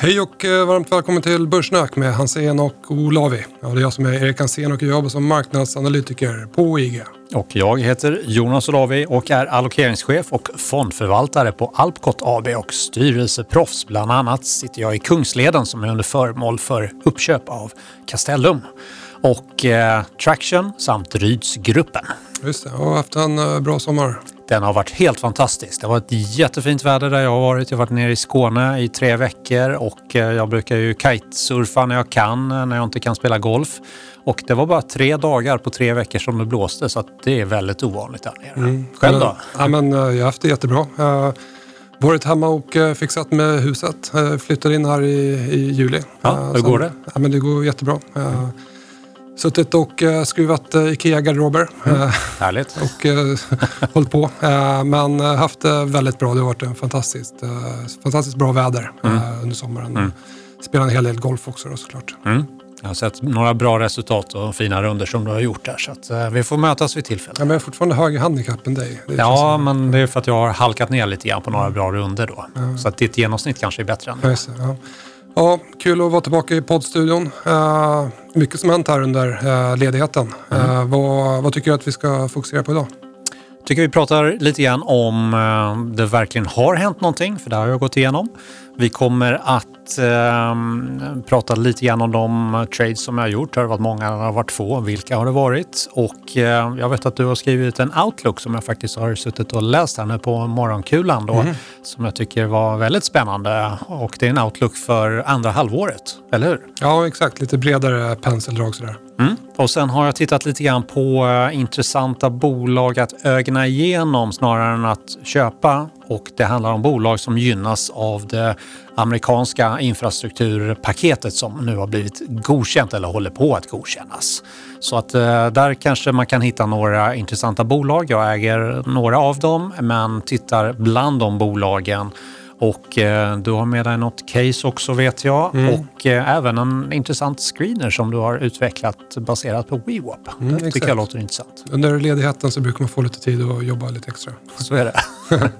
Hej och eh, varmt välkommen till Börssnack med Hansén och Olavi. Ja, det är jag som är Erik Hansén och jag jobbar som marknadsanalytiker på IG. Och jag heter Jonas Olavi och är allokeringschef och fondförvaltare på Alpcot AB och styrelseproffs. Bland annat sitter jag i Kungsleden som är under förmål för uppköp av Castellum och eh, Traction samt Rydsgruppen. Just det, och haft en eh, bra sommar. Den har varit helt fantastisk. Det har varit jättefint väder där jag har varit. Jag har varit nere i Skåne i tre veckor och eh, jag brukar ju kitesurfa när jag kan, när jag inte kan spela golf. Och det var bara tre dagar på tre veckor som det blåste så det är väldigt ovanligt där nere. Mm. Själv då? Ja, men, eh, jag har haft det jättebra. Jag har varit hemma och eh, fixat med huset. Flyttade in här i, i juli. Ja, hur går det? Ja, men det går jättebra. Mm. Suttit och uh, skruvat uh, IKEA-garderober. Mm. Uh, Härligt. Och uh, hållit på. men haft det väldigt bra. Det har varit en fantastiskt, fantastiskt bra väder mm. under sommaren. Mm. Spelat en hel del golf också då, såklart. Mm. Jag har sett några bra resultat och fina runder som du har gjort där. Så att, vi får mötas vid tillfälle. Ja, men jag har fortfarande högre handikapp än dig. ja, men det är för att jag har halkat ner lite grann på några bra runder då. Så att ditt genomsnitt kanske är bättre än det. Ja, Ja, kul att vara tillbaka i poddstudion. Uh, mycket som hänt här under uh, ledigheten. Mm. Uh, vad, vad, tycker du att vi ska fokusera på idag? Jag tycker vi pratar lite grann om det verkligen har hänt någonting, för det har jag gått igenom. Vi kommer att eh, prata lite grann om de trades som jag har gjort. Det har varit många, det har varit få. Vilka har det varit? Och eh, jag vet att du har skrivit en outlook som jag faktiskt har suttit och läst här nu på morgonkulan då. Mm. Som jag tycker var väldigt spännande. Och det är en outlook för andra halvåret, eller hur? Ja, exakt. Lite bredare penseldrag sådär. Mm. Och sen har jag tittat lite grann på uh, intressanta bolag att ögna igenom snarare än att köpa. Och det handlar om bolag som gynnas av det amerikanska infrastrukturpaketet som nu har blivit godkänt eller håller på att godkännas. Så att uh, där kanske man kan hitta några intressanta bolag. Jag äger några av dem men tittar bland de bolagen och eh, du har med dig något case också vet jag mm. och eh, även en intressant screener som du har utvecklat baserat på WeWap. Mm, det tycker exakt. jag låter intressant. Under ledigheten så brukar man få lite tid att jobba lite extra. Så är det.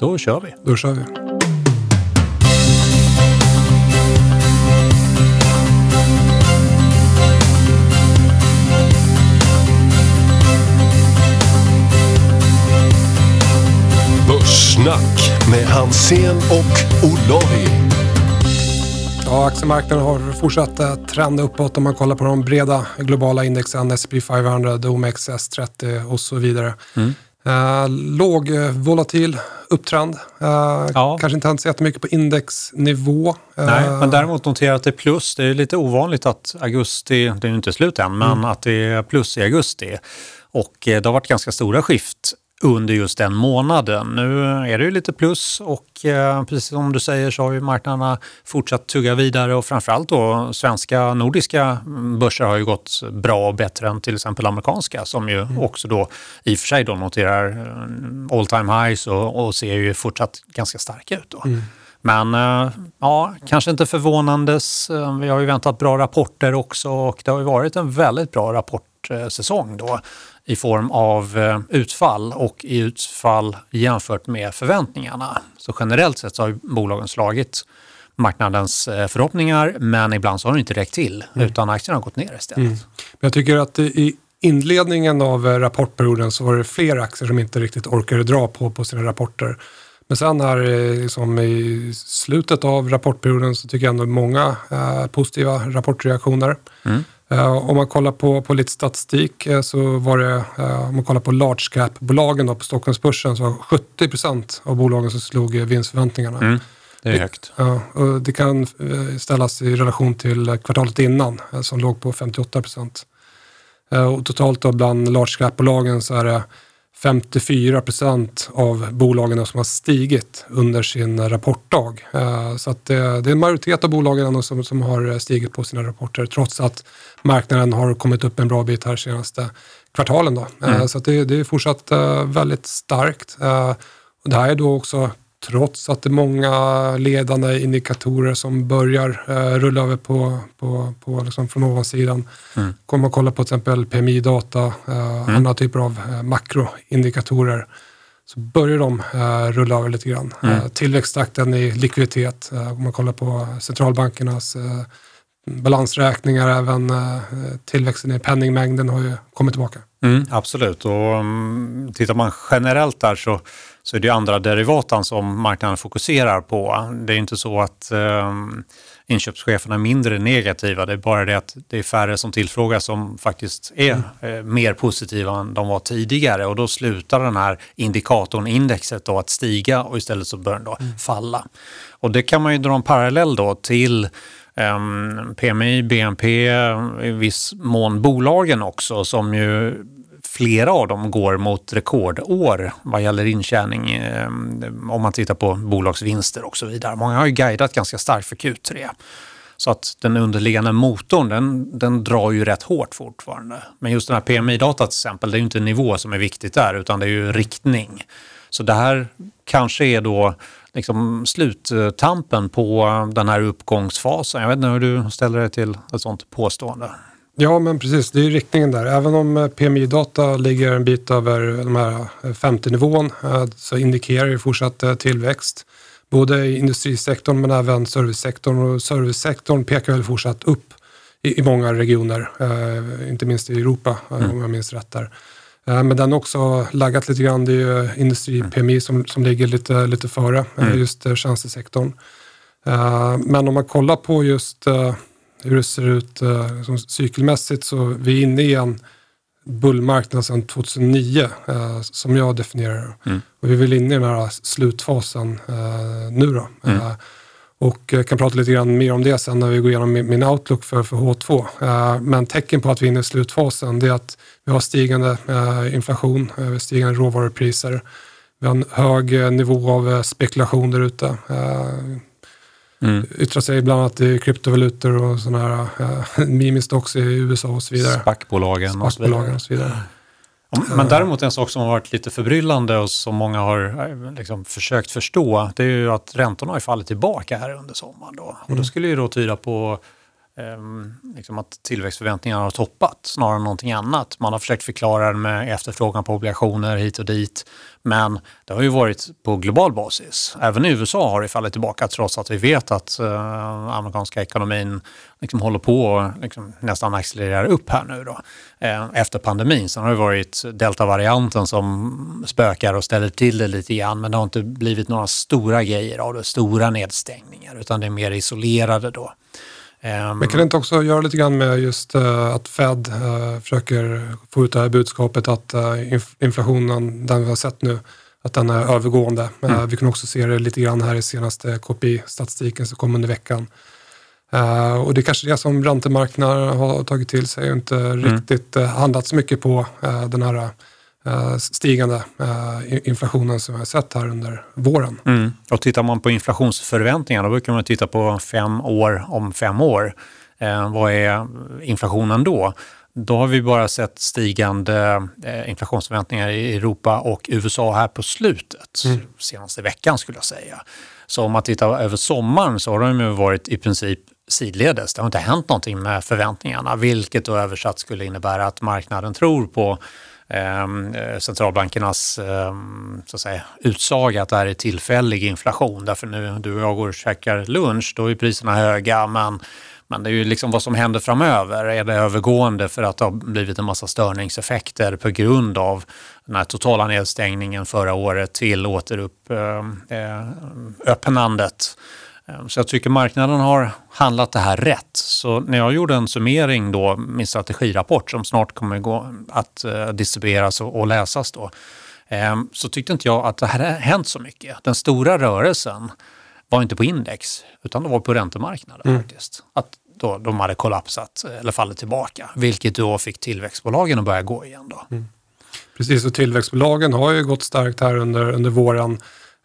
Då kör vi. Då kör vi. Börssnack med Hansén och Olavi. Ja, aktiemarknaden har fortsatt trenda uppåt om man kollar på de breda globala indexen, S&P 500, OMXS30 och så vidare. Mm. Uh, låg uh, volatil upptrend. Uh, ja. Kanske inte hänt så jättemycket på indexnivå. Nej, men däremot noterat att det är plus. Det är lite ovanligt att augusti, det är ju inte slut än, men mm. att det är plus i augusti. Och det har varit ganska stora skift under just den månaden. Nu är det ju lite plus och eh, precis som du säger så har ju marknaderna fortsatt tugga vidare och framförallt då svenska nordiska börser har ju gått bra och bättre än till exempel amerikanska som ju mm. också då i och för sig då noterar eh, all time highs och, och ser ju fortsatt ganska starka ut. Då. Mm. Men eh, ja, kanske inte förvånandes. Vi har ju väntat bra rapporter också och det har ju varit en väldigt bra rapportsäsong då i form av eh, utfall och i utfall jämfört med förväntningarna. Så generellt sett så har bolagen slagit marknadens eh, förhoppningar men ibland så har det inte räckt till mm. utan aktierna har gått ner istället. Mm. Jag tycker att i inledningen av eh, rapportperioden så var det fler aktier som inte riktigt orkade dra på, på sina rapporter. Men sen här liksom i slutet av rapportperioden så tycker jag ändå många eh, positiva rapportreaktioner. Mm. Uh, om man kollar på, på lite statistik uh, så var det, uh, om man kollar på large cap-bolagen på Stockholmsbörsen så var 70 procent av bolagen som slog vinstförväntningarna. Mm, det är högt. Ja, och det kan ställas i relation till kvartalet innan som låg på 58 procent. och totalt då bland large cap-bolagen så är det 54 procent av bolagen som har stigit under sin rapportdag. Eh, så att det, är en majoritet av bolagen som, som har stigit på sina rapporter trots att marknaden har kommit upp en bra bit här senaste kvartalen. Då. Eh, mm. Så det, det, är fortsatt eh, väldigt starkt. Och det här är då också trots att det är många ledande indikatorer som börjar eh, rulla över på, på, på liksom från ovansidan. Mm. Kommer man kolla på till exempel PMI-data, eh, mm. andra typer av eh, makroindikatorer, så börjar de rulla över lite grann. Mm. Tillväxttakten i likviditet, om man kollar på centralbankernas balansräkningar, även tillväxten i penningmängden har ju kommit tillbaka. Mm, absolut, och um, tittar man generellt där så, så är det andra derivatan som marknaden fokuserar på. Det är inte så att um, inköpscheferna är mindre negativa, det är bara det att det är färre som tillfrågas som faktiskt är mm. eh, mer positiva än de var tidigare och då slutar den här indikatorn, indexet då att stiga och istället så börjar den då mm. falla. Och det kan man ju dra en parallell då till um, PMI, BNP, i viss mån bolagen också som ju flera av dem går mot rekordår vad gäller intjäning eh, om man tittar på bolagsvinster och så vidare. Många har ju guidat ganska starkt för Q3. Så att den underliggande motorn den, den drar ju rätt hårt fortfarande. Men just den här PMI-data till exempel, det är ju inte nivå som är viktigt där utan det är ju riktning. Så det här kanske är då liksom sluttampen på den här uppgångsfasen. Jag vet inte hur du ställer dig till ett sånt påstående. Ja, men precis. Det är riktningen där. Även om eh, PMI-data ligger en bit över de här 50-nivån eh, eh, så indikerar det fortsatt tillväxt. Både i industrisektorn men även servicesektorn och servicesektorn pekar väl fortsatt upp i, i många regioner, inte minst i Europa mm. om jag minns rätt där. Men den har också laggat lite grann. Det är ju industri-PMI som, som ligger lite, lite före mm. just tjänstesektorn. Men om man kollar på just hur det ser ut eh, som cykelmässigt så vi är inne i en bullmarknad sedan 2009 eh, som jag definierar mm. Och vi är väl inne i den här slutfasen eh, nu då. Mm. Eh, och jag kan prata lite grann mer om det sen när vi går igenom min outlook för, för H2. Eh, men tecken på att vi är inne i slutfasen det är att vi har stigande eh, inflation, stigande råvarupriser. Vi har en hög nivå av spekulation där ute mm. yttrar sig bland annat i kryptovalutor och sådana här äh, meme stocks i USA och så vidare. SPAC-bolagen SPAC och så vidare. Och så vidare. Men däremot en sak som har varit lite förbryllande och som många har eh, liksom försökt förstå, det är ju att räntorna har fallit tillbaka här under sommaren. Då. Och då mm. skulle ju då tyda på Ehm, liksom att tillväxtförväntningarna har toppat snarare än någonting annat. Man har försökt förklara det med efterfrågan på obligationer hit och dit. Men det har ju varit på global basis. Även i USA har det fallit tillbaka trots att vi vet att eh, amerikanska ekonomin liksom håller på att liksom nästan accelerera upp här nu då, Eh, efter pandemin. Sen har det varit deltavarianten som spökar och ställer till det lite grann men det har inte blivit några stora grejer av det, stora nedstängningar utan det är mer isolerade då. Men kan det inte också göra lite grann med just uh, att Fed uh, försöker få ut det här budskapet att uh, inflationen, den vi har sett nu, att den är övergående. Mm. vi kan också se det lite grann här i senaste KPI-statistiken som kom under veckan. och det är kanske det som räntemarknaden har tagit till sig och inte mm. riktigt handlat så mycket på den här Eh, stigande eh, inflationen som vi har sett här under våren. Mm. Och tittar man på inflationsförväntningarna, då brukar man titta på fem år om fem år. Eh, vad är inflationen då? Då har vi bara sett stigande eh, inflationsförväntningar i Europa och USA här på slutet, mm. senaste veckan skulle jag säga. Så om man tittar över sommaren så har de ju varit i princip sidledes. Det har inte hänt någonting med förväntningarna, vilket då översatt skulle innebära att marknaden tror på eh, Ehm, eh, centralbankernas ehm, så att säga, utsaga att det här är tillfällig inflation. Därför nu du och jag går och käkar lunch, då är priserna höga men men det är ju liksom vad som händer framöver. Är det övergående för att det har blivit en massa störningseffekter på grund av den här totala nedstängningen förra året till återöppnandet? Ehm, eh, Eh, Ehm, så jag tycker marknaden har handlat det här rätt. Så när jag gjorde en summering då, min strategirapport som snart kommer gå att eh, distribueras och, läsas då, ehm, så tyckte inte jag att det här hänt så mycket. Den stora rörelsen var inte på index, utan det var på räntemarknaden mm. faktiskt. Att då de hade kollapsat eller fallit tillbaka, vilket då fick tillväxtbolagen att börja gå igen. Då. Mm. Precis, och tillväxtbolagen har ju gått starkt här under, under våren.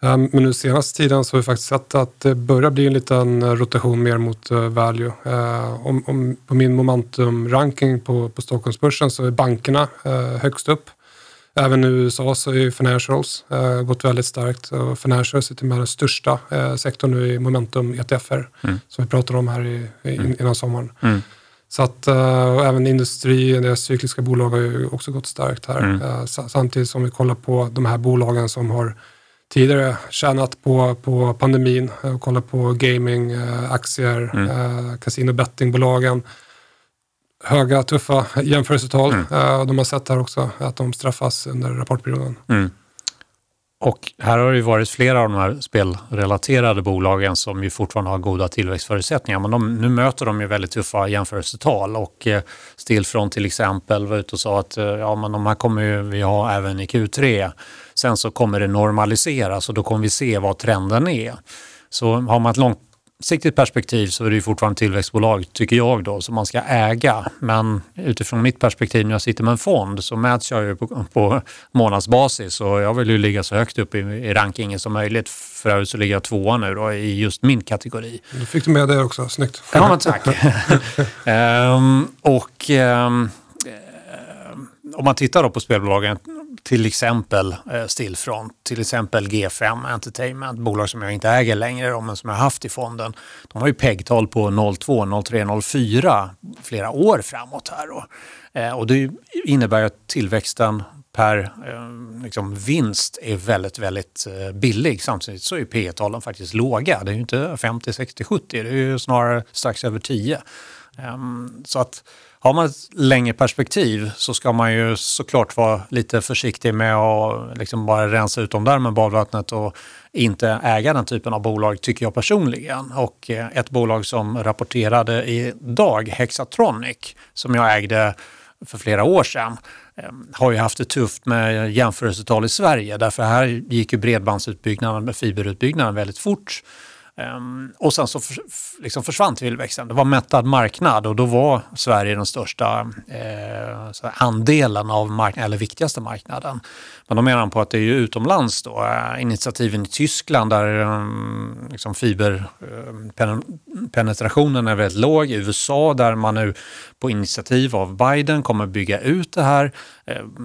Ehm, men nu senaste tiden så har vi faktiskt sett att det börjar bli en liten eh, rotation mer mot eh, value. Ehm, om, om på min momentum-ranking på, på Stockholmsbörsen så är bankerna eh, högst upp. Även i USA så är financials gått väldigt starkt. Och financials är till och med den största sektorn nu i momentum-ETFer mm. som vi pratade om här i, i, mm. innan sommaren. Mm. Så att även industri, deras cykliska bolag har ju också gått starkt här. Mm. Samtidigt som vi kollar på de här bolagen som har tidigare tjänat på, på pandemin och kollar på gaming, uh, aktier, mm. kasino bettingbolagen. Höga, tuffa jämförelsetal. Mm. de har sett här också att de straffas under rapportperioden. Mm. Och här har det ju varit flera av de här spelrelaterade bolagen som ju fortfarande har goda tillväxtförutsättningar. Men de, nu möter de ju väldigt tuffa jämförelsetal och eh, Stillfront till exempel var ute och sa att eh, ja, men de här kommer ju vi ha även i Q3. Sen så kommer det normaliseras och då kommer vi se vad trenden är. Så har man ett långt långsiktigt perspektiv så är det ju fortfarande tillväxtbolag, tycker jag då, som man ska äga. Men utifrån mitt perspektiv när jag sitter med en fond så mäts jag ju på, på månadsbasis och jag vill ju ligga så högt upp i, i rankingen som möjligt. För övrigt så ligger jag tvåa nu då i just min kategori. Då fick du med det också, snyggt. Ja, men tack. um, och um, om man tittar då på spelbolagen, till exempel eh, Stillfront, till exempel G5 Entertainment, bolag som jag inte äger längre men som jag har haft i fonden. De har ju PEG-tal på 02, 03, 04 flera år framåt här. Då. Eh, och det innebär att tillväxten per eh, liksom, vinst är väldigt, väldigt billig. Samtidigt så är P talen faktiskt låga. Det är ju inte 50, 60, 70, det är ju snarare strax över 10. Ehm, så att har man ett längre perspektiv så ska man ju såklart vara lite försiktig med att liksom bara rensa ut dem där med badvattnet och inte äga den typen av bolag, tycker jag personligen. Och eh, ett bolag som rapporterade idag, Hexatronic, som jag ägde för flera år sedan, eh, har ju haft det tufft med jämförelsetal i Sverige. Därför här gick ju bredbandsutbyggnaden med fiberutbyggnaden väldigt fort. Ehm, och sen så för, liksom försvann tillväxten. Det var mättad marknad och då var Sverige den största eh, andelen av marknaden, eller viktigaste marknaden. Men då menar han på att det är ju utomlands då, eh, initiativen i Tyskland där eh, liksom fiberpenetrationen eh, är väldigt låg. I USA där man nu på initiativ av Biden kommer bygga ut det här.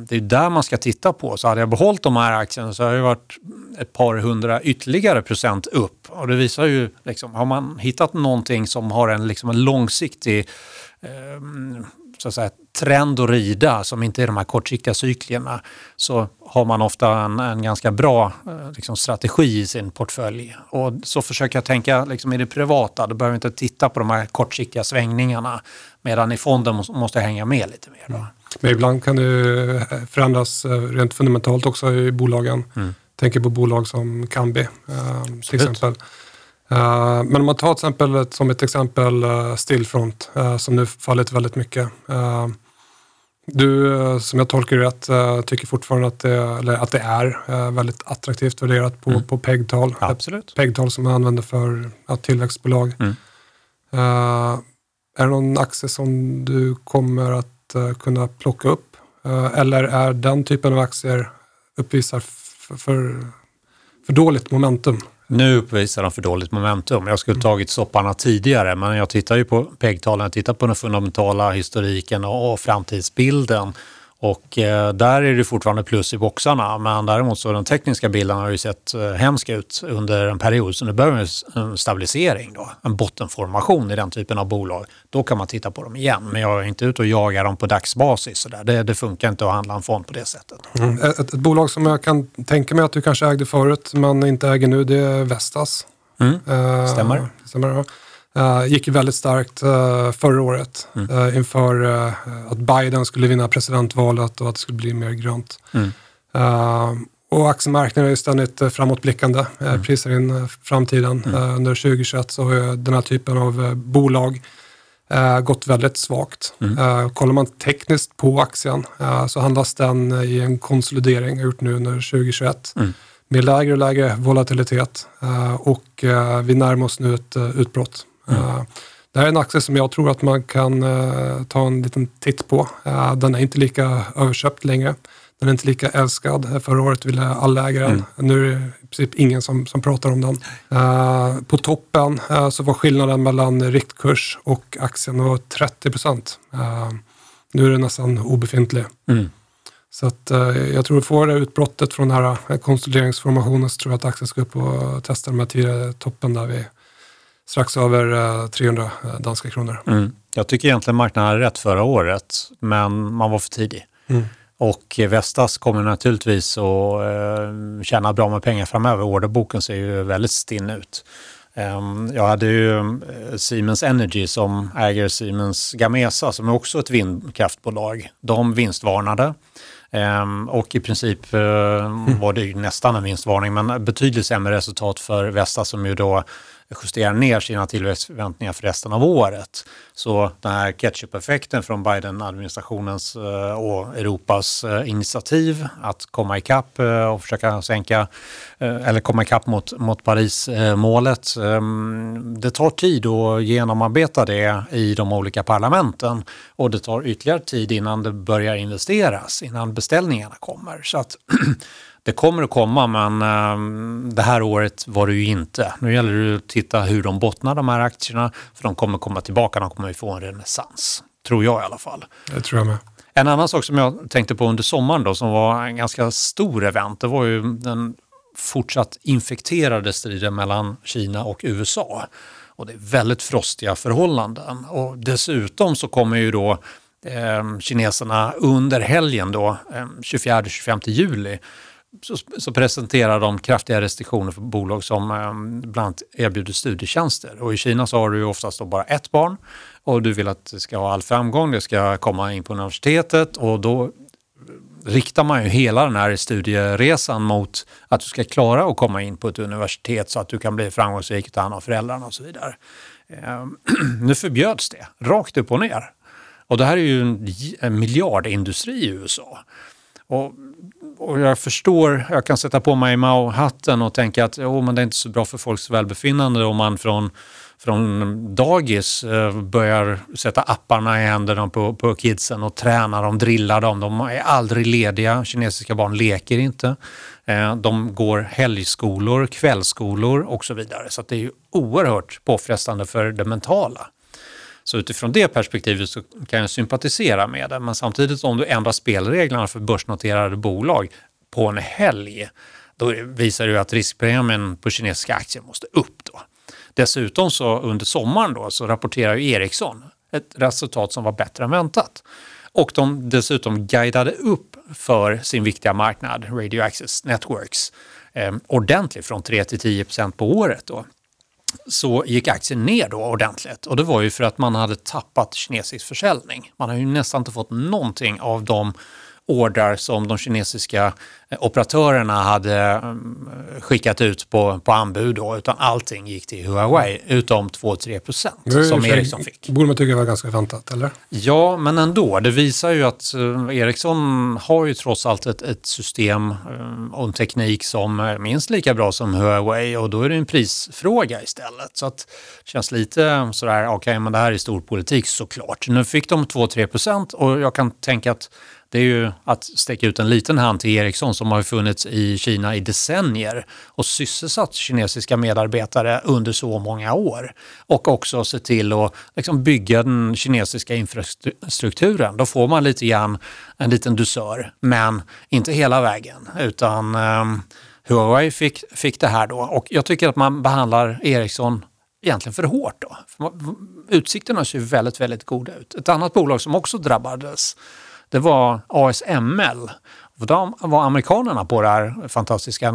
Det är där man ska titta på. Så hade jag behållit de här aktierna så hade det varit ett par hundra ytterligare procent upp. Och det visar ju, liksom, har man hittat någonting som har en, liksom en långsiktig eh, så att säga, trend att rida som inte är de här kortsiktiga cyklerna så har man ofta en, en ganska bra eh, liksom, strategi i sin portfölj. Och så försöker jag tänka liksom, i det privata, då behöver jag inte titta på de här kortsiktiga svängningarna medan i fonden måste, måste jag hänga med lite mer. Mm. Men ibland kan det eh, förändras eh, rent fundamentalt också i bolagen. Mm. Tänker på bolag som Kambi eh, till exempel. Uh, men om man tar till exempel som ett exempel uh, Stillfront uh, som nu fallit väldigt mycket. du, som jag tolkar det rätt, tycker fortfarande att det, eller att det är väldigt attraktivt värderat på, mm. på PEG-tal. Absolut. PEG-tal som man använder för ja, tillväxtbolag. Mm. är det någon aktie som du kommer att kunna plocka upp? eller är den typen av aktier uppvisar för, för dåligt momentum? Nu uppvisar de för dåligt momentum. Jag skulle tagit sopparna tidigare, men jag tittar ju på PEG-talen, jag tittar på den fundamentala historiken och framtidsbilden. Och eh, där är det fortfarande plus i boxarna, men däremot så den tekniska bilden har ju sett eh, hemsk ut under en period. Så nu behöver vi en stabilisering, då, en bottenformation i den typen av bolag. Då kan man titta på dem igen, men jag är inte ute och jagar dem på dagsbasis. Så där. Det, det funkar inte att handla en fond på det sättet. Mm. Ett, ett, bolag som jag kan tänka mig att du kanske ägde förut, men inte äger nu, det är Vestas. Mm. Uh, stämmer. stämmer ja. Uh, gick ju väldigt starkt uh, förra året mm. uh, inför att Biden skulle vinna presidentvalet och att det skulle bli mer grönt. Mm. och aktiemarknaden är ständigt framåtblickande, mm. prisar in framtiden. Mm. under 2021 så har den här typen av bolag gått väldigt svagt. Mm. kollar man tekniskt på aktien så handlas den i en konsolidering, har gjort nu under 2021 mm. med lägre och lägre volatilitet och vi närmar oss nu ett utbrott. Mm. Det här är en aktie som jag tror att man kan uh, ta en liten titt på. Uh, den är inte lika överköpt längre. Den är inte lika älskad. Förra året ville alla äga den. Mm. Nu är det i princip ingen som, som pratar om den. Uh, på toppen så var skillnaden mellan riktkurs och aktien var 30 procent. nu är den nästan obefintlig. Mm. Så att, jag tror att får det utbrottet från den här konsolideringsformationen så tror jag att aktien ska upp och testa de här tidigare toppen där vi strax över 300 danska kronor. Mm. Jag tycker egentligen marknaden hade rätt förra året, men man var för tidig. Mm. Och Vestas kommer naturligtvis att eh, tjäna bra med pengar framöver. Orderboken ser ju väldigt stinn ut. Ehm, jag hade ju eh, Siemens Energy som äger Siemens Gamesa som är också ett vindkraftbolag. De vinstvarnade. Ehm, och i princip eh, var det ju nästan en vinstvarning men betydligt sämre resultat för Vestas som ju då justerar ner sina tillväxtförväntningar för resten av året. Så den här ketchup-effekten från Biden-administrationens eh, och Europas eh, initiativ att komma ikapp eh, och försöka sänka eller komma ikapp mot, mot Paris-målet. Ehm, det tar tid att genomarbeta det i de olika parlamenten och det tar ytterligare tid innan det börjar investeras, innan beställningarna kommer. Så att Det kommer att komma men äh, det här året var det ju inte. Nu gäller det att titta hur de bottnar de här aktierna för de kommer komma tillbaka, de kommer få en renässans. Tror jag i alla fall. Det tror jag med. En annan sak som jag tänkte på under sommaren då som var en ganska stor event, det var ju den fortsatt infekterade striden mellan Kina och USA. Och det är väldigt frostiga förhållanden och dessutom så kommer ju då eh, kineserna under helgen då, eh, 24-25 juli så, så presenterar de kraftiga restriktioner för bolag som eh, bland annat erbjuder studietjänster. Och I Kina så har du ju oftast då bara ett barn och du vill att det ska ha all framgång, det ska komma in på universitetet och då riktar man ju hela den här studieresan mot att du ska klara att komma in på ett universitet så att du kan bli framgångsrik och ta hand om föräldrarna och så vidare. Eh, nu förbjöds det, rakt upp och ner. Och det här är ju en, en miljardindustri i USA. Och och jag förstår, jag kan sätta på mig Mao-hatten och tänka att oh, men det är inte så bra för folks välbefinnande om man från, från dagis eh, börjar sätta apparna i händerna på, på kidsen och träna dem, drilla dem. De är aldrig lediga, kinesiska barn leker inte. Eh, de går helgskolor, kvällsskolor och så vidare. Så det är ju oerhört påfrestande för det mentala. Så utifrån det perspektivet så kan jag sympatisera med det. Men samtidigt om du ändrar spelreglerna för börsnoterade bolag på en helg, då visar det ju att riskpremien på kinesiska aktier måste upp. Då. Dessutom så under sommaren då så rapporterar ju Ericsson ett resultat som var bättre än väntat. Och de dessutom guidade upp för sin viktiga marknad, Radio Access Networks, eh, ordentligt från 3 till 10 procent på året. Då så gick aktien ner då ordentligt och det var ju för att man hade tappat kinesisk försäljning. Man har ju nästan inte fått någonting av de ordrar som de kinesiska eh, operatörerna hade mm, skickat ut på, på anbud då, utan allting gick till Huawei utom 2-3 procent som Ericsson fick. borde man tycka var ganska väntat, eller? Ja, men ändå. Det visar ju att uh, Ericsson har ju trots allt ett, ett system uh, och en teknik som är minst lika bra som Huawei och då är det en prisfråga istället. Så att det känns lite sådär, okej, okay, men det här är stor politik såklart. Nu fick de 2-3 procent och jag kan tänka att det är ju att sträcka ut en liten hand till Ericsson som har funnits i Kina i decennier och sysselsatt kinesiska medarbetare under så många år. Och också se till att liksom bygga den kinesiska infrastrukturen. Då får man lite grann en liten dusör, men inte hela vägen. Utan um, Huawei fick, fick det här då och jag tycker att man behandlar Ericsson egentligen för hårt. Då. Utsikterna ser väldigt, väldigt goda ut. Ett annat bolag som också drabbades det var ASML. De var amerikanerna på det här fantastiska eh,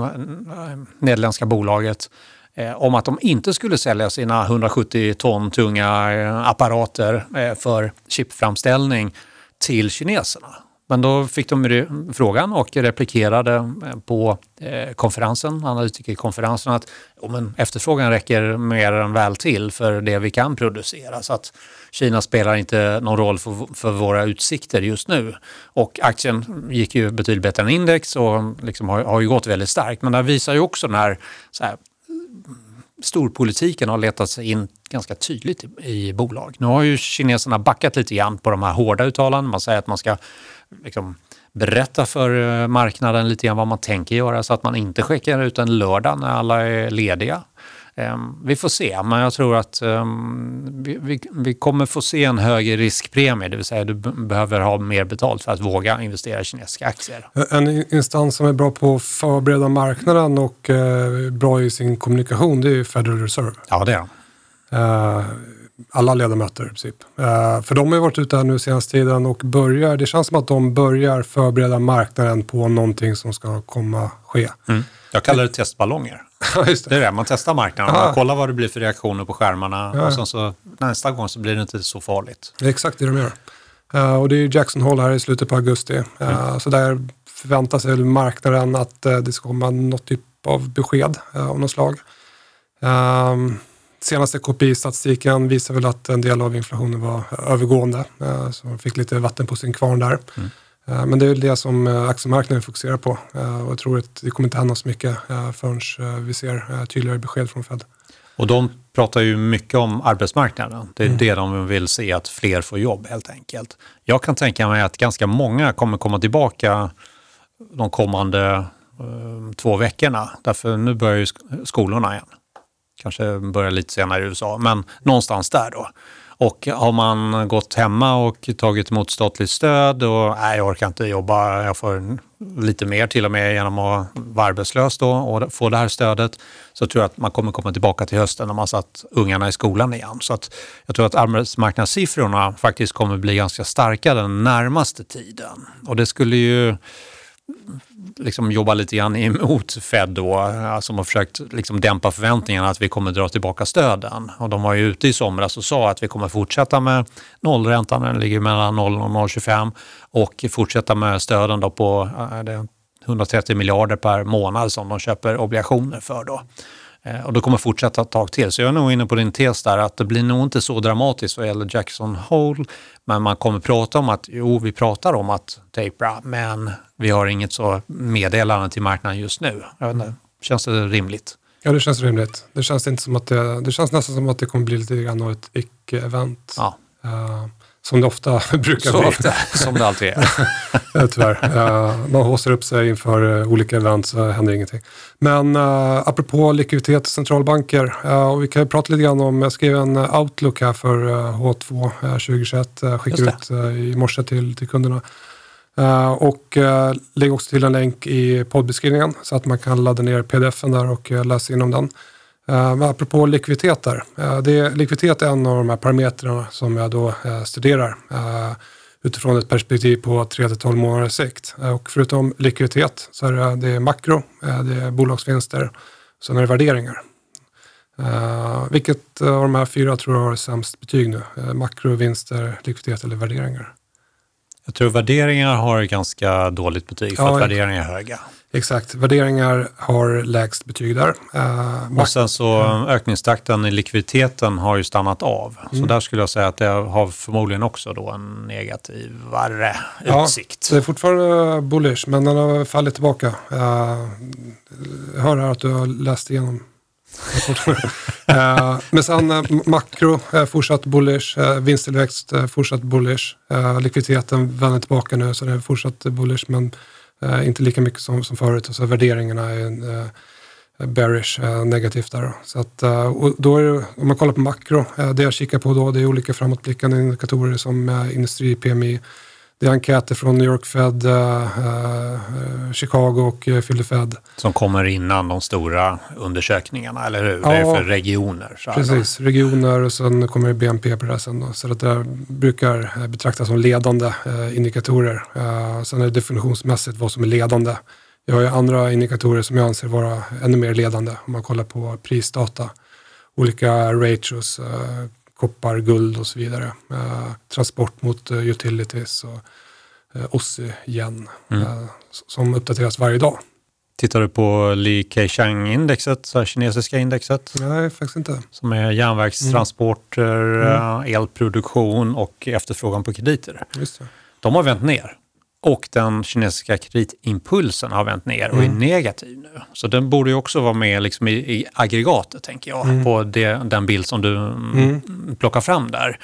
nederländska bolaget eh, om att de inte skulle sälja sina 170 ton tunga eh, apparater för chipframställning till kineserna. Men då fick de frågan och replikerade eh, på eh, konferensen, analytikerkonferensen, att oh, men efterfrågan räcker mer än väl till för det vi kan producera. Så att Kina spelar inte någon roll för, för våra utsikter just nu. Och aktien gick ju betydligt bättre än index och liksom har, har ju gått väldigt starkt. Men det visar ju också när så här, storpolitiken har letat sig in ganska tydligt i, i, bolag. Nu har ju kineserna backat lite grann på de här hårda uttalandena. Man säger att man ska liksom, berätta för eh, marknaden lite grann vad man tänker göra så att man inte skickar ut en lördag när alla är lediga. Ehm, vi får se, men jag tror att ehm, vi, vi, vi, kommer få se en högre riskpremie, det vill säga du behöver ha mer betalt för att våga investera i kinesiska aktier. En instans som är bra på att förbereda marknaden och eh, bra i sin kommunikation, det är Federal Reserve. Ja, det är Eh, alla ledamöter i princip. Eh, för de har ju varit ute här nu senaste tiden och börjar, det känns som att de börjar förbereda marknaden på någonting som ska komma ske. Mm. Jag kallar det testballonger. Det det. är det, man testar marknaden, man kollar vad det blir för reaktioner på skärmarna Ja. och sen så nästa gång så blir det inte så farligt. Det är exakt det de gör. Eh, och det är Jackson Hole här i slutet på augusti. Eh, Så där förväntar sig marknaden att eh, det ska komma något typ av besked uh, av något slag. Um, senaste KPI-statistiken visar väl att en del av inflationen var övergående. eh, så de fick lite vatten på sin kvarn där. Eh, men det är väl det som uh, aktiemarknaden fokuserar på. Eh, och jag tror att det kommer inte hända så mycket förrän eh, vi ser eh, tydligare besked från Fed. Och de pratar ju mycket om arbetsmarknaden. Det är Mm. det de vill se, att fler får jobb helt enkelt. Jag kan tänka mig att ganska många kommer komma tillbaka de kommande eh, två veckorna. Därför nu börjar ju sk- skolorna igen. Kanske börjar lite senare i USA, men någonstans där då. Och har man gått hemma och tagit emot statligt stöd och nej, jag orkar inte jobba, jag får lite mer till och med genom att vara arbetslös då och få det här stödet, så tror jag att man kommer komma tillbaka till hösten när man satt ungarna i skolan igen. Så att jag tror att arbetsmarknadssiffrorna faktiskt kommer bli ganska starka den närmaste tiden. Och det skulle ju liksom jobba lite grann emot Fed då, alltså som har försökt liksom dämpa förväntningarna att vi kommer dra tillbaka stöden. Och de var ju ute i somras och sa att vi kommer fortsätta med nollräntan, den ligger mellan 0 och 0,25 och fortsätta med stöden då på 130 miljarder per månad som de köper obligationer för då. Eh, Och det kommer fortsätta ett tag till. Så jag är nog inne på din tes där att det blir nog inte så dramatiskt vad gäller Jackson Hole. Men man kommer prata om att, jo vi pratar om att tapera, men vi har inget så meddelande till marknaden just nu. Inte, känns det rimligt? Ja, det känns rimligt. Det känns, inte som att det, det känns nästan som att det kommer bli lite grann av ett icke-event. Ja, Eh, som det ofta brukar så bli, ofta som det alltid är. eh, tyvärr. Uh, man haussar upp sig inför eh, olika event så händer ingenting. Men uh, apropå likviditet och centralbanker, eh, och vi kan ju prata lite grann om, jag skrev en eh, outlook här för eh, H2 eh, 2021, uh, skickade ut i morse till, till kunderna. Eh, och lägg också till en länk i poddbeskrivningen så att man kan ladda ner pdf-en där och läsa inom den. Men apropå likviditet där. Uh, det, likviditet är en av de här parametrarna som jag då uh, studerar uh, utifrån ett perspektiv på 3-12 månaders sikt. Uh, och förutom likviditet så är det, det är makro, uh, det är bolagsvinster, sen är det värderingar. Vilket av de här fyra tror jag har sämst betyg nu? Makro, vinster, likviditet eller värderingar? Jag tror värderingar har ganska dåligt betyg för Ja, att värderingar är höga. Exakt, värderingar har lägst betyg där. Uh, Och sen så ökningstakten i likviditeten har ju stannat av. Så Mm. där skulle jag säga att det har förmodligen också då en negativare Ja, utsikt. det är fortfarande bullish, men den har fallit tillbaka. Uh, jag hör här att du har läst igenom uh, men sen uh, makro är fortsatt bullish, uh, vinsttillväxt fortsatt bullish, likviditeten vänder tillbaka nu så det är fortsatt bullish men Eh, inte lika mycket som, som förut. Och så värderingarna är eh, bearish, eh, negativt där. Då. Så att, eh, och då är det, om man kollar på makro, eh, det jag kikar på då det är olika framåtblickande indikatorer som eh, industri, PMI, det är enkäter från New York Fed, uh, uh, Chicago och uh, Philly Fed. Som kommer innan de stora undersökningarna, eller hur? Ja. det är för regioner. Precis, regioner och sen kommer BNP på det sen. Då. Så det där brukar eh, betraktas som ledande eh, indikatorer. Eh, sen är det definitionsmässigt vad som är ledande. Vi har ju andra indikatorer som jag anser vara ännu mer ledande om man kollar på prisdata. Olika ratios, eh, koppar, guld och så vidare. Eh, transport mot eh, utilities och eh, OSSI, yen, Mm. eh, som uppdateras varje dag. Tittar du på Li Keqiang-indexet, kinesiska indexet, Nej, faktiskt inte. som är järnvägstransporter, Mm. eh, elproduktion och efterfrågan på krediter. Just det. De har vänt ner. Och den kinesiska kreditimpulsen har vänt ner och är Mm. negativ nu. Så den borde ju också vara med liksom i, i aggregatet, tänker jag, Mm. på det, den bild som du mm. Mm. plockar fram där.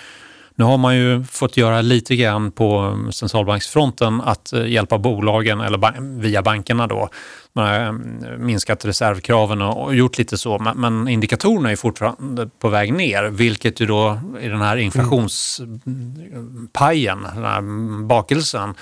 Nu har man ju fått göra lite grann på centralbanksfronten att eh, hjälpa bolagen, eller ba via bankerna då, man har eh, minskat reservkraven och, gjort lite så, men, men indikatorerna är fortfarande på väg ner, vilket ju då i den här inflationspajen, den här bakelsen,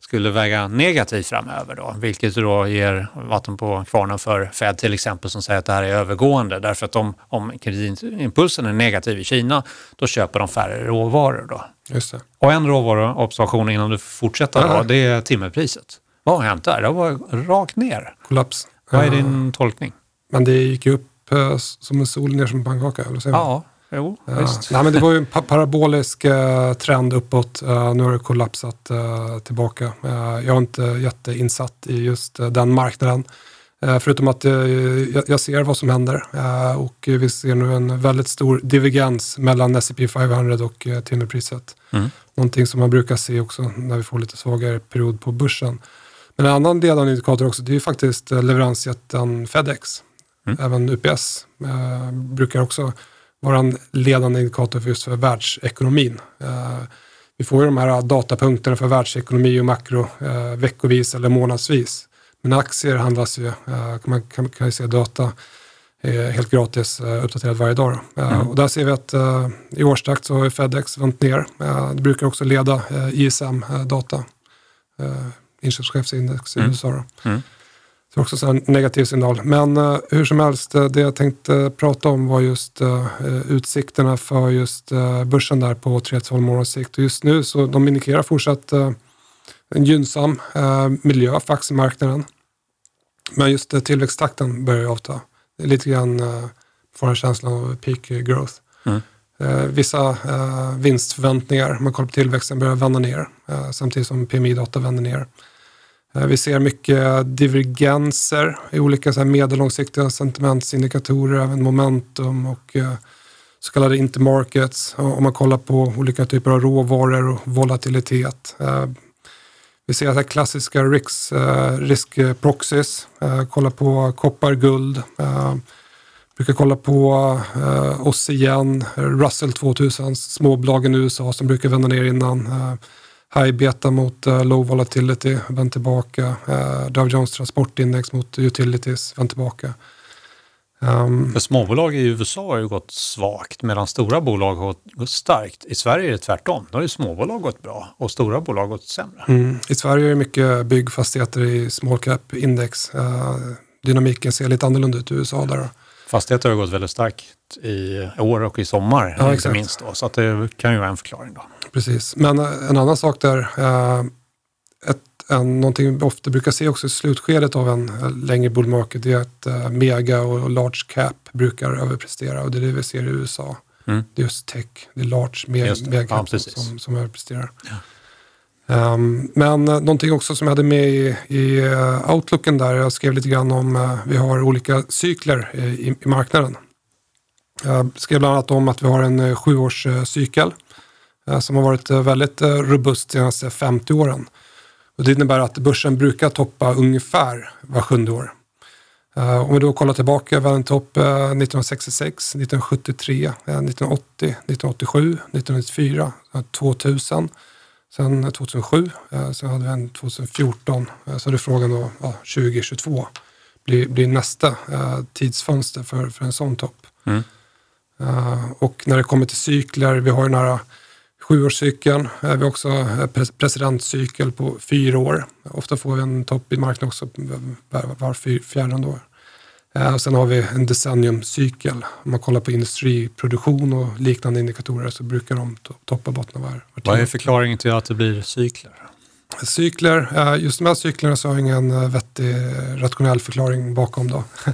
skulle väga negativt framöver då, vilket då ger vatten på kvarnen för Fed till exempel som säger att det här är övergående därför att om, om kreditimpulsen är negativ i Kina då köper de färre råvaror då. Just det. Och en råvaruobservation innan du fortsätter då, Ja. det är timmerpriset. Vad har hänt där? Det varit rakt ner. Kollaps. Vad är Eh, din tolkning? Men det gick ju upp eh, som en sol ner som en pannkaka. Eller säger? Ja, jo, Ja. visst. Nej, men det var ju en pa- parabolisk eh, trend uppåt. Eh, nu har det kollapsat eh, tillbaka. Eh, jag är inte jätteinsatt i just eh, den marknaden. Eh, förutom att jag, jag ser vad som händer. Och vi ser nu en väldigt stor divergens mellan S&P 500 och eh, timmerpriset. Mm. Någonting som man brukar se också när vi får lite svagare period på börsen. Men en annan ledande indikator också, det är ju faktiskt leveransjätten Fedex. Mm. Även UPS brukar också en ledande indikator för just för världsekonomin. Eh, vi får ju de här datapunkterna för världsekonomi och makro eh, veckovis eller månadsvis. Men aktier handlas ju, eh, man kan, kan ju se data helt gratis uppdaterad varje dag. Mm. och där ser vi att i årstakt så har Fedex vänt ner. Det brukar också leda ISM-data, inköpschefsindex i Mm. USA. Mm. Så också så en negativ signal. Men eh, hur som helst, eh, det jag tänkte prata om var just eh, utsikterna för just eh, börsen där på 3-12 månaders sikt. Och just nu så de indikerar fortsatt eh, en gynnsam eh, miljö för aktiemarknaden. Men just eh, tillväxttakten börjar ju avta. Det är lite grann eh, får en känsla av peak growth. Mm. Eh, vissa eh, vinstförväntningar, om man kollar på tillväxten, börjar vända ner. Eh, samtidigt som PMI-data vänder ner. Eh, vi ser mycket divergenser i olika så här medellångsiktiga sentimentsindikatorer, även momentum och eh, så kallade intermarkets. Om man kollar på olika typer av råvaror och volatilitet. Eh, vi ser så klassiska risk eh, Kolla på koppar, guld. Brukar kolla på oss igen, Russell 2000, småbolagen i USA som brukar vända ner innan. High beta mot eh, low volatility, vänd tillbaka. Eh, Dow Jones transportindex mot utilities, vänd tillbaka. Ehm, För småbolag i USA har ju gått svagt medan stora bolag har gått starkt. I Sverige är det tvärtom. Då har ju småbolag gått bra och stora bolag gått sämre. mm, I Sverige är det mycket byggfastigheter i small cap index. Eh, dynamiken ser lite annorlunda ut i USA där. då. Fastigheter har gått väldigt starkt i år och i sommar, Ja, inte exakt. minst. Då. Så att det kan ju vara en förklaring. Då. Precis, men eh, en annan sak där. Eh, ett, en, någonting vi ofta brukar se också i slutskedet av en eh, längre bull market är att mega och large cap brukar överprestera och det är det vi ser i USA. Mm. Det är just tech, det är large me- Just det. mega Ja, som, som, överpresterar. Ehm, men eh, någonting också som jag hade med i, i eh, outlooken där, jag skrev lite grann om, eh, vi har olika cykler i, i, marknaden. Jag skrev bland annat om att vi har en sjuårscykel som har varit eh, väldigt eh, robust de senaste 50 åren. Och det innebär att börsen brukar toppa ungefär var sjunde år. Eh, Om vi då kollar tillbaka, hade en topp eh, 1966, 1973, eh, 1980, 1987, 1994, eh, 2000, sen 2007, eh, sen hade vi en 2014. eh, Så är det frågan då, ja, 2022 blir, blir nästa eh, tidsfönster för, för en sån topp. Mm. Eh, och när det kommer till cykler, vi har ju den här sjuårscykeln, vi har också eh, presidentcykel på fyra år. Ofta får vi en topp i marknaden också var, var fjärde år. Eh, och sen har vi en decenniumcykel. Om man kollar på industriproduktion och liknande indikatorer så brukar de toppa och bottna var, var Vad är förklaringen till att det blir cykler? Cykler, eh, just de här cyklerna så har jag ingen eh, vettig rationell förklaring bakom då.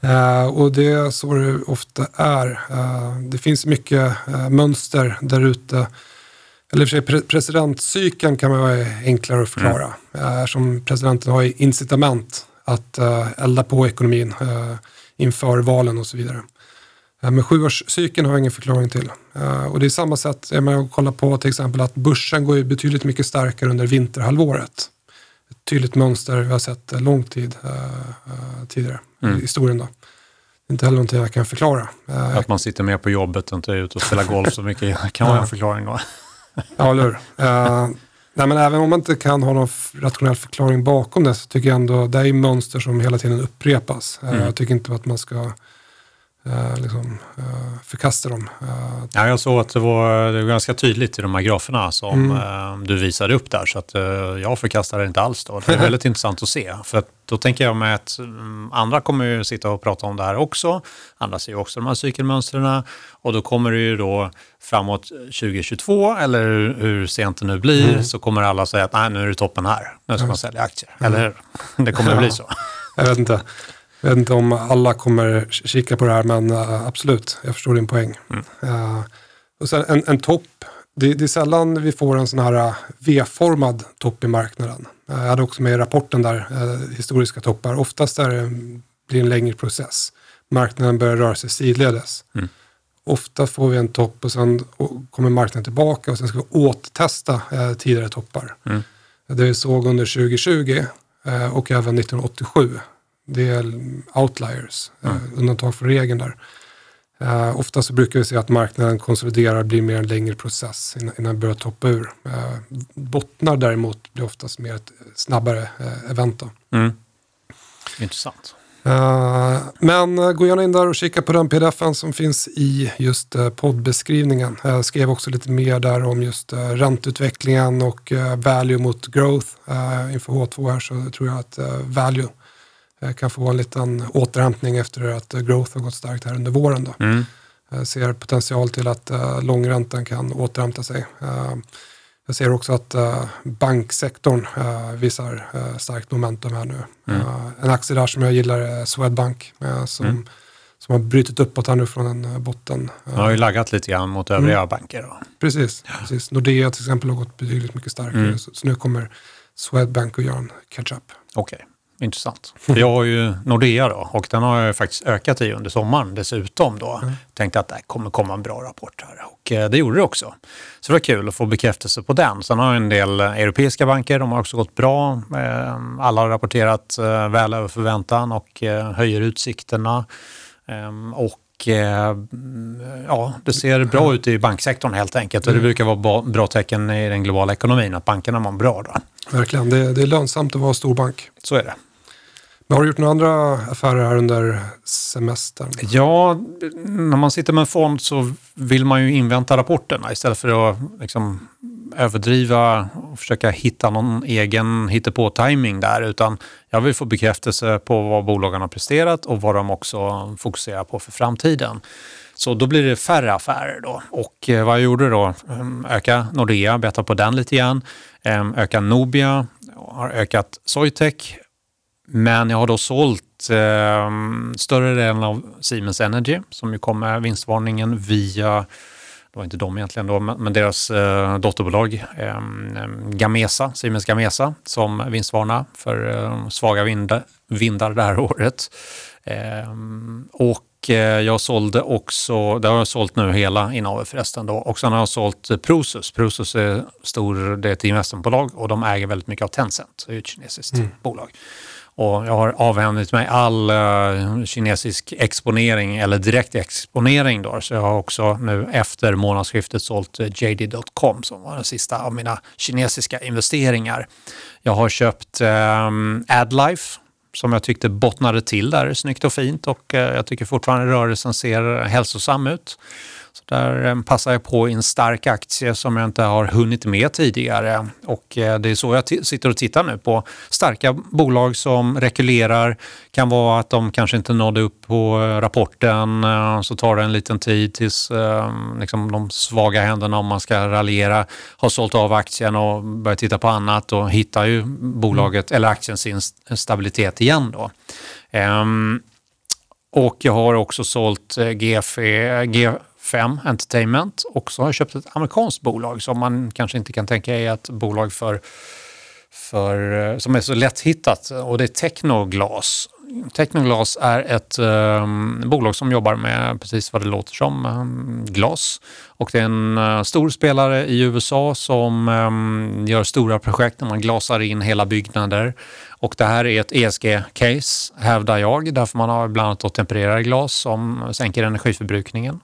Eh, Och det är så det ofta är. Det finns mycket mönster där ute. Eller i och för sig pre- presidentcykeln kan man vara enklare att förklara. Mm. Som presidenten har incitament att elda på ekonomin inför valen och så vidare. Eh, Men sjuårscykeln har jag ingen förklaring till. Eh, Och det är samma sätt, jag menar, att kolla på till exempel att börsen går ju betydligt mycket starkare under vinterhalvåret. Ett tydligt mönster vi har sett lång tid eh, tidigare Mm. i historien. Då. Inte heller någonting jag kan förklara. Att man sitter mer på jobbet och inte är ute och spelar golf så mycket kan vara en förklaring. Då. Ja, eller hur? Eh, nej, men även om man inte kan ha någon rationell förklaring bakom det så tycker jag ändå det är mönster som hela tiden upprepas. Mm. Jag tycker inte att man ska eh, liksom, eh, förkasta dem. Eh, Ja, jag såg att det var, det var ganska tydligt i de här graferna som eh, du visade upp där, så att eh, jag förkastar det inte alls då. Det är väldigt intressant att se, för att då tänker jag mig att mm, andra kommer ju sitta och prata om det här också. Andra ser ju också de här cykelmönstren och då kommer det ju då framåt 2022, eller hur, sent det nu blir, så kommer alla säga att nej, nu är det toppen här, nu ska man sälja aktier. Eller hur? Det kommer att bli så. Jag vet inte. Jag vet inte om alla kommer kika på det här, men uh, absolut, jag förstår din poäng. Uh, och sen en, en topp, det, det är sällan vi får en sån här uh, V-formad topp i marknaden. Jag hade också med i rapporten där, historiska toppar. Oftast är det, blir en längre process. Marknaden börjar röra sig sidledes. Mm. Ofta får vi en topp och sen kommer marknaden tillbaka och sen ska vi återtesta tidigare toppar. Mm. Det vi såg under 2020 eh, och även 1987. Det är outliers, eh, undantag från regeln där. Eh, ofta så brukar vi se att marknaden konsoliderar, blir mer en längre process innan, innan den börjar toppa ur. Eh, bottnar däremot blir oftast mer ett snabbare eh, event. Mm. Intressant. Eh, men gå gärna in där och kika på den pdfen som finns i just poddbeskrivningen. Jag skrev också lite mer där om just eh, ränteutvecklingen och value mot growth. Inför H2 här så tror jag att value eh, kan få en liten återhämtning efter att eh, growth har gått starkt här under våren. Då. Mm. Ser potential till att uh, långräntan kan återhämta sig. Eh, jag ser också att eh, banksektorn eh, visar starkt momentum här nu. Eh, en aktie där som jag gillar är Swedbank eh, som, Mm. som har brutit uppåt här nu från en eh, botten. Eh, Den har ju laggat lite grann mot övriga banker. Då. precis, precis. Nordea till exempel har gått betydligt mycket starkare. Mm. Så, nu kommer Swedbank att göra en catch-up. Okej, intressant. Jag har ju Nordea då och den har jag faktiskt ökat i under sommaren dessutom då. Tänkte att det kommer komma en bra rapport här och eh, det gjorde det också. Så det var kul att få bekräftelse på den. Sen har jag en del eh, europeiska banker, de har också gått bra. Eh, Alla har rapporterat eh, väl över förväntan och höjer utsikterna. Ehm, Och mm, ja, det ser bra ut i banksektorn helt enkelt. Och det brukar vara bra tecken i den globala ekonomin att bankerna mår bra då. Verkligen, det, det är lönsamt att vara storbank. Så är det. Men har du gjort några andra affärer här under semestern? Ja, när man sitter med en fond så vill man ju invänta rapporterna istället för att liksom överdriva och försöka hitta någon egen hittepå-timing där. Utan jag vill få bekräftelse på vad bolagen har presterat och vad de också fokuserar på för framtiden. Så då blir det färre affärer då. Och eh, vad jag gjorde då? Ehm, öka Nordea, betta på den lite grann. Ehm, öka Nobia, har ökat Soytech, men jag har då sålt eh, större delen av Siemens Energy som ju kom med vinstvarningen via, det var inte de egentligen då, men deras eh, dotterbolag eh, Gamesa, Siemens Gamesa som vinstvarnar för eh, svaga vindar, vindar det här året. Eh, och eh, jag sålde också, det har jag sålt nu hela innehavet förresten då, och sen har jag sålt Prosus. Prosus är stor, det är ett investmentbolag och de äger väldigt mycket av Tencent, det är ett kinesiskt bolag. Och jag har avhändit mig all uh, kinesisk exponering eller direkt exponering. Då. Så jag har också nu efter månadsskiftet sålt eh, JD.com som var den sista av mina kinesiska investeringar. Jag har köpt um, AdLife som jag tyckte bottnade till där snyggt och fint och uh, jag tycker fortfarande rörelsen ser hälsosam ut. Så där eh, passar jag på i en stark aktie som jag inte har hunnit med tidigare. Och eh, det är så jag sitter och tittar nu på starka bolag som rekylerar. Kan vara att de kanske inte nådde upp på eh, rapporten, så tar det en liten tid tills liksom de svaga händerna, om man ska raljera, har sålt av aktien och börjat titta på annat och hittar ju bolaget eller aktien sin st- stabilitet igen då. Ehm, och jag har också sålt GF, 5 Entertainment och så har jag köpt ett amerikanskt bolag som man kanske inte kan tänka är ett bolag för, för, eh, som är så lätthittat och det är Technoglas. Technoglas är ett um, bolag som jobbar med precis vad det låter som, um, glas. Och det är en uh, stor spelare i USA som um, gör stora projekt när man glasar in hela byggnader. Och det här är ett ESG-case, hävdar jag, därför man har bland annat tempererade glas som sänker energiförbrukningen.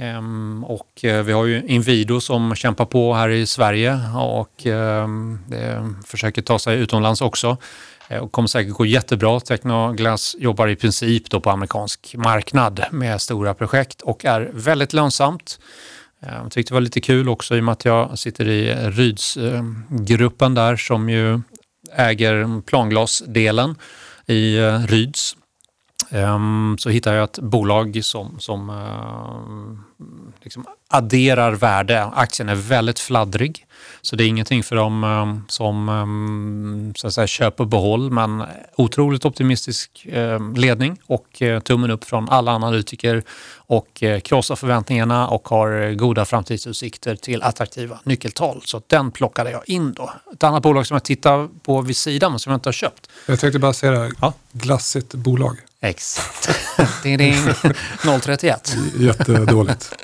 Ehm, och eh, vi har ju Inwido som kämpar på här i Sverige och ehm, försöker ta sig utomlands också. Eh, och kommer säkert gå jättebra. Technoglass jobbar i princip då på amerikansk marknad med stora projekt och är väldigt lönsamt. Jag tyckte det var lite kul också i och med att jag sitter i Rydsgruppen eh, där som ju äger planglasdelen i eh, Ryds. Ehm, så hittade jag ett bolag som, som eh, liksom adderar värde. Aktien är väldigt fladdrig. Så det är ingenting för dem um, som um, så att säga, köp och behåll, men otroligt optimistisk um, ledning och tummen upp från alla analytiker och krossar förväntningarna och har goda framtidsutsikter till attraktiva nyckeltal. Så den plockade jag in då. Ett annat bolag som jag tittar på vid sidan men som jag inte har köpt. Jag tänkte bara säga det här, ja? glassigt bolag. Exakt. ding, ding. 031. Jättedåligt.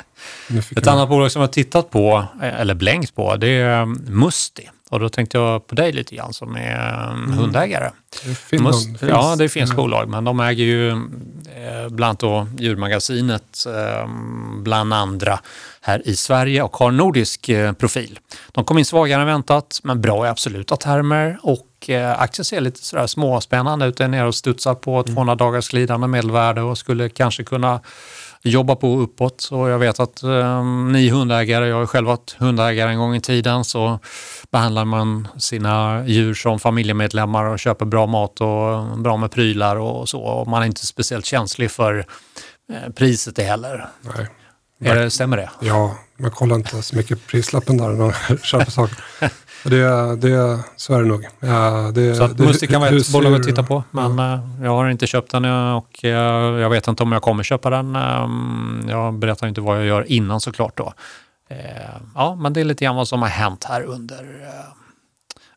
Ett annat bolag som jag tittat på, eller blänkt på, det är um, Musti. Och då tänkte jag på dig lite grann som är um, mm. hundägare. Det Must, finns. Ja, det är finskt mm. bolag, men de äger ju eh, bland annat då Djurmagasinet, eh, bland andra här i Sverige och har nordisk eh, profil. De kom in svagare än väntat, men bra i absoluta termer och aktien ser lite sådär småspännande ut. Den är nere och studsar på 200 mm. dagars glidande medelvärde och skulle kanske kunna jobba på uppåt och jag vet att eh, ni hundägare, jag har själv varit hundägare en gång i tiden, så behandlar man sina djur som familjemedlemmar och köper bra mat och bra med prylar och så. Och man är inte speciellt känslig för eh, priset heller. Nej. Är det, stämmer det? Ja, man kollar inte så mycket prislappen där när man köper saker. Det, det, så är det nog. Ja, det, så att Musti kan vara ett bolag att titta på. Men ja. Eh, jag har inte köpt den och eh, jag vet inte om jag kommer köpa den. Ehm, jag berättar inte vad jag gör innan såklart då. Eh, ja, men det är lite grann vad som har hänt här under,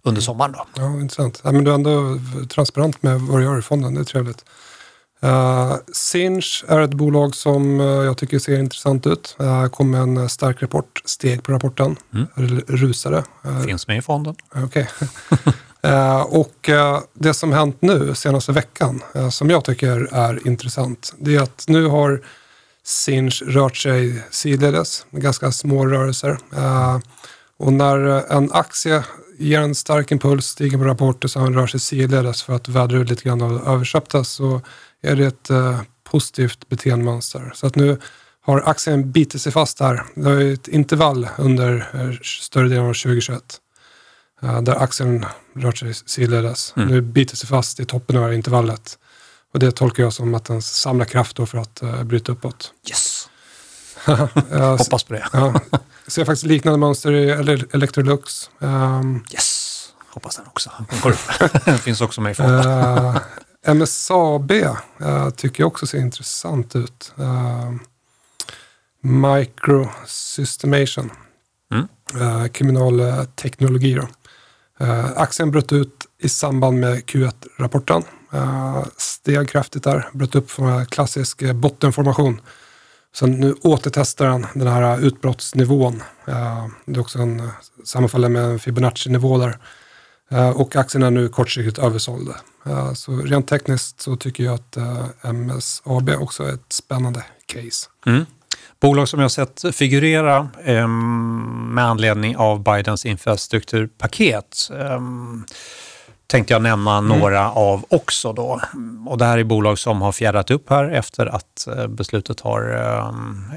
under sommaren. Då. Ja, intressant. Ja, men du är ändå transparent med vad du gör i fonden. Det är trevligt. Uh, Sinch är ett bolag som uh, jag tycker ser intressant ut. Uh, kom med en stark rapport, steg på rapporten, mm. rusade. Uh, Finns med i fonden. Okej. Okay. och det som hänt nu senaste veckan, som jag tycker är intressant, det är att nu har Sinch rört sig sidledes, ganska små rörelser. och när en aktie ger en stark impuls, stiger på rapporter, så han rör sig sidledes för att vädra ut lite grann av överköptas. Så är det ett eh, positivt beteendemönster. Så att nu har aktien bitit sig fast här. Det är ett intervall under eh, större delen av 2021 eh, där aktien rört sig sidledes. Mm. Nu biter sig fast i toppen av det här intervallet. Och det tolkar jag som att den samlar kraft för att uh, bryta uppåt. Yes! Hoppas på det. ja, jag ser faktiskt liknande mönster i Electrolux. Um, yes! Hoppas den också den finns också med i fonden. Uh, MSAB uh, tycker jag också ser intressant ut. Uh, Microsystemation. Mm. Uh, kriminalteknologi. Då. Uh, aktien bröt ut i samband med Q1-rapporten. Uh, steg kraftigt där, bröt upp från klassisk bottenformation. Så nu återtestar den den här utbrottsnivån. Eh, det är också en eh, sammanfaller med en Fibonacci-nivå där. Eh, och aktien är nu kortsiktigt översåld. Så rent tekniskt så tycker jag att MSAB också är ett spännande case. Mm. Bolag som jag sett figurera med anledning av Bidens infrastrukturpaket tänkte jag nämna mm. några av också då. Och det här är bolag som har fjärrat upp här efter att eh, beslutet har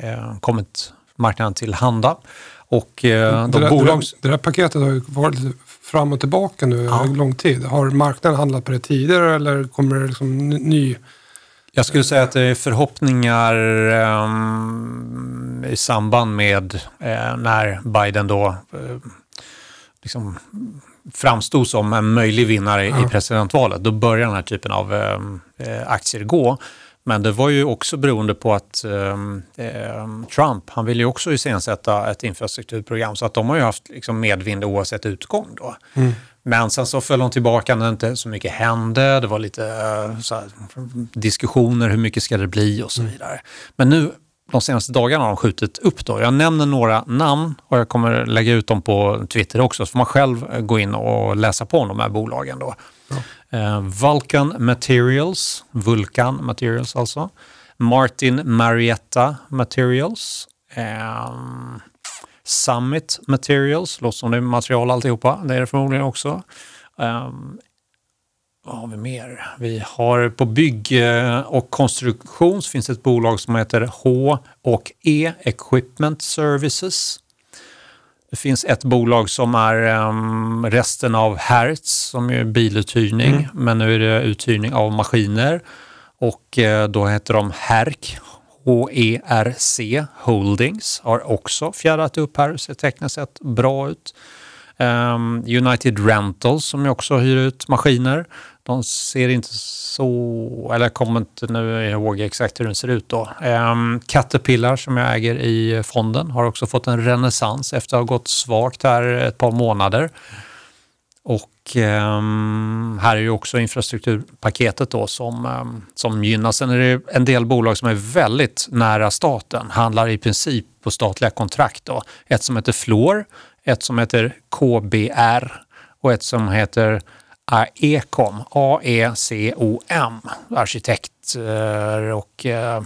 eh, kommit marknaden till handa. Och eh, de det, där, bolag... det, där, paketet har ju varit fram och tillbaka nu ja. en lång tid. Har marknaden handlat på det tidigare eller kommer det liksom ny? Jag skulle säga att det är förhoppningar um, i samband med uh, när Biden då uh, liksom framstod som en möjlig vinnare ja. i presidentvalet. Då börjar den här typen av um, aktier gå. Men det var ju också beroende på att eh, Trump, han ville ju också iscensätta ett infrastrukturprogram så att de har ju haft liksom medvind oavsett utgång då. Mm. Men sen så föll de tillbaka när inte så mycket hände. Det var lite eh, här, diskussioner, hur mycket ska det bli och så mm. vidare. Men nu de senaste dagarna har de skjutit upp då. Jag nämner några namn och jag kommer lägga ut dem på Twitter också så får man själv gå in och läsa på om de här bolagen då. Eh, Vulcan Materials, Vulcan Materials alltså. Martin Marietta Materials. Ehm, Summit Materials, låter som det är material alltihopa. Det är det förmodligen också. Ehm, vad har vi mer? Vi har på bygg eh, och konstruktion så finns ett bolag som heter H och E Equipment Services. Det finns ett bolag som är um, resten av Hertz som är biluthyrning, mm. men nu är det uthyrning av maskiner. Och uh, då heter de HERC, H-E-R-C Holdings, har också fjärrat upp här, ser tekniskt sett bra ut. Um, United Rentals som ju också hyr ut maskiner. De ser inte så, eller jag kommer inte nu ihåg exakt hur den ser ut då. Um, Caterpillar som jag äger i fonden har också fått en renässans efter att ha gått svagt här ett par månader. Och um, här är ju också infrastrukturpaketet då som, um, som gynnas. Sen är det en del bolag som är väldigt nära staten, handlar i princip på statliga kontrakt. Då. Ett som heter Flor ett som heter KBR och ett som heter AECOM, A-E-C-O-M, arkitekter och eh,